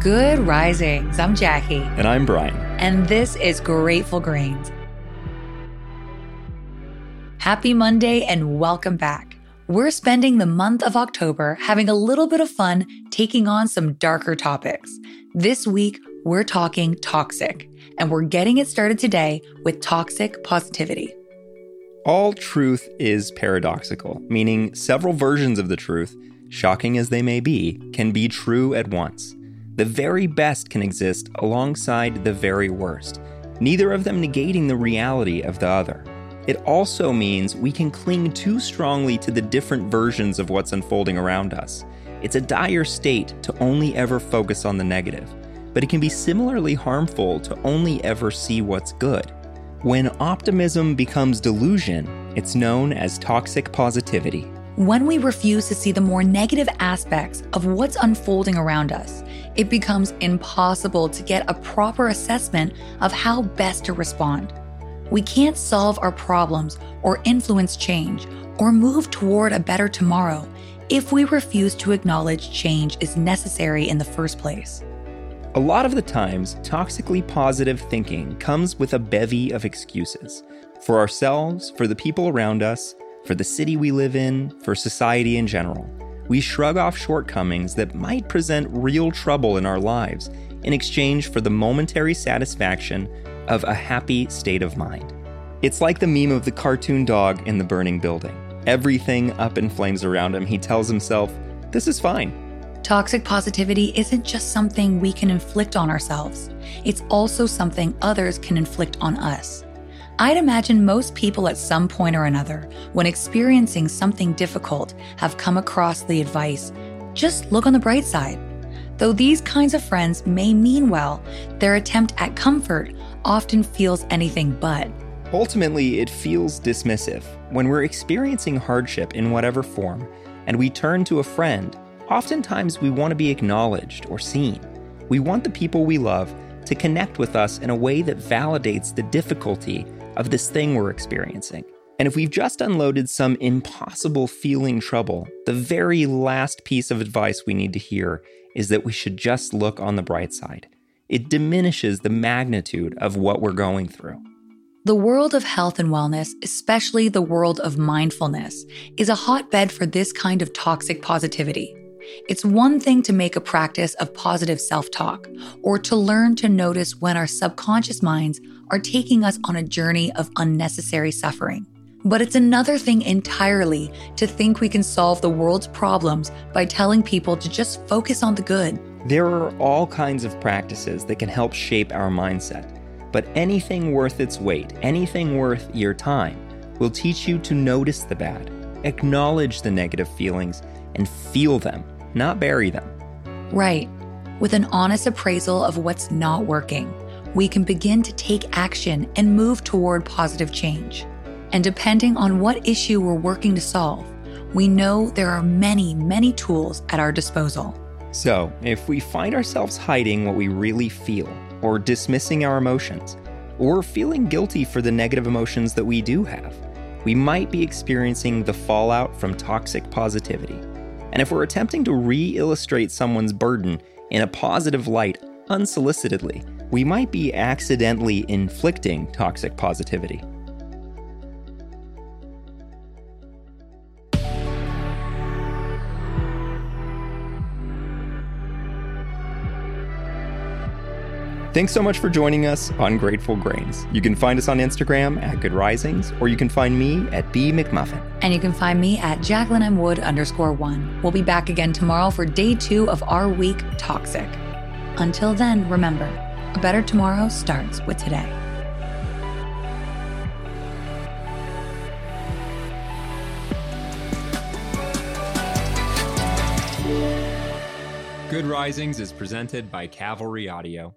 Good risings. I'm Jackie. And I'm Bryan. And this is Grateful Grains. Happy Monday and welcome back. We're spending the month of October having a little bit of fun taking on some darker topics. This week, we're talking toxic, and we're getting it started today with toxic positivity. All truth is paradoxical, meaning several versions of the truth, shocking as they may be, can be true at once. The very best can exist alongside the very worst, neither of them negating the reality of the other. It also means we can cling too strongly to the different versions of what's unfolding around us. It's a dire state to only ever focus on the negative, but it can be similarly harmful to only ever see what's good. When optimism becomes delusion, it's known as toxic positivity. When we refuse to see the more negative aspects of what's unfolding around us, it becomes impossible to get a proper assessment of how best to respond. We can't solve our problems or influence change or move toward a better tomorrow if we refuse to acknowledge change is necessary in the first place. A lot of the times, toxically positive thinking comes with a bevy of excuses for ourselves, for the people around us, for the city we live in, for society in general. We shrug off shortcomings that might present real trouble in our lives in exchange for the momentary satisfaction of a happy state of mind. It's like the meme of the cartoon dog in the burning building. Everything up in flames around him, he tells himself, This is fine. Toxic positivity isn't just something we can inflict on ourselves, it's also something others can inflict on us. I'd imagine most people at some point or another, when experiencing something difficult, have come across the advice just look on the bright side. Though these kinds of friends may mean well, their attempt at comfort often feels anything but. Ultimately, it feels dismissive. When we're experiencing hardship in whatever form, and we turn to a friend, oftentimes we want to be acknowledged or seen. We want the people we love to connect with us in a way that validates the difficulty of this thing we're experiencing. And if we've just unloaded some impossible feeling trouble, the very last piece of advice we need to hear is that we should just look on the bright side. It diminishes the magnitude of what we're going through. The world of health and wellness, especially the world of mindfulness, is a hotbed for this kind of toxic positivity. It's one thing to make a practice of positive self talk or to learn to notice when our subconscious minds are taking us on a journey of unnecessary suffering. But it's another thing entirely to think we can solve the world's problems by telling people to just focus on the good. There are all kinds of practices that can help shape our mindset, but anything worth its weight, anything worth your time, will teach you to notice the bad, acknowledge the negative feelings, and feel them, not bury them. Right. With an honest appraisal of what's not working, we can begin to take action and move toward positive change. And depending on what issue we're working to solve, we know there are many, many tools at our disposal. So, if we find ourselves hiding what we really feel, or dismissing our emotions, or feeling guilty for the negative emotions that we do have, we might be experiencing the fallout from toxic positivity. And if we're attempting to re illustrate someone's burden in a positive light unsolicitedly, we might be accidentally inflicting toxic positivity. Thanks so much for joining us on Grateful Grains. You can find us on Instagram at Good Risings, or you can find me at B McMullin. And you can find me at Jacqueline M. Wood underscore one. We'll be back again tomorrow for day two of our week, Toxic. Until then, remember, a better tomorrow starts with today. Good Risings is presented by Cavalry Audio.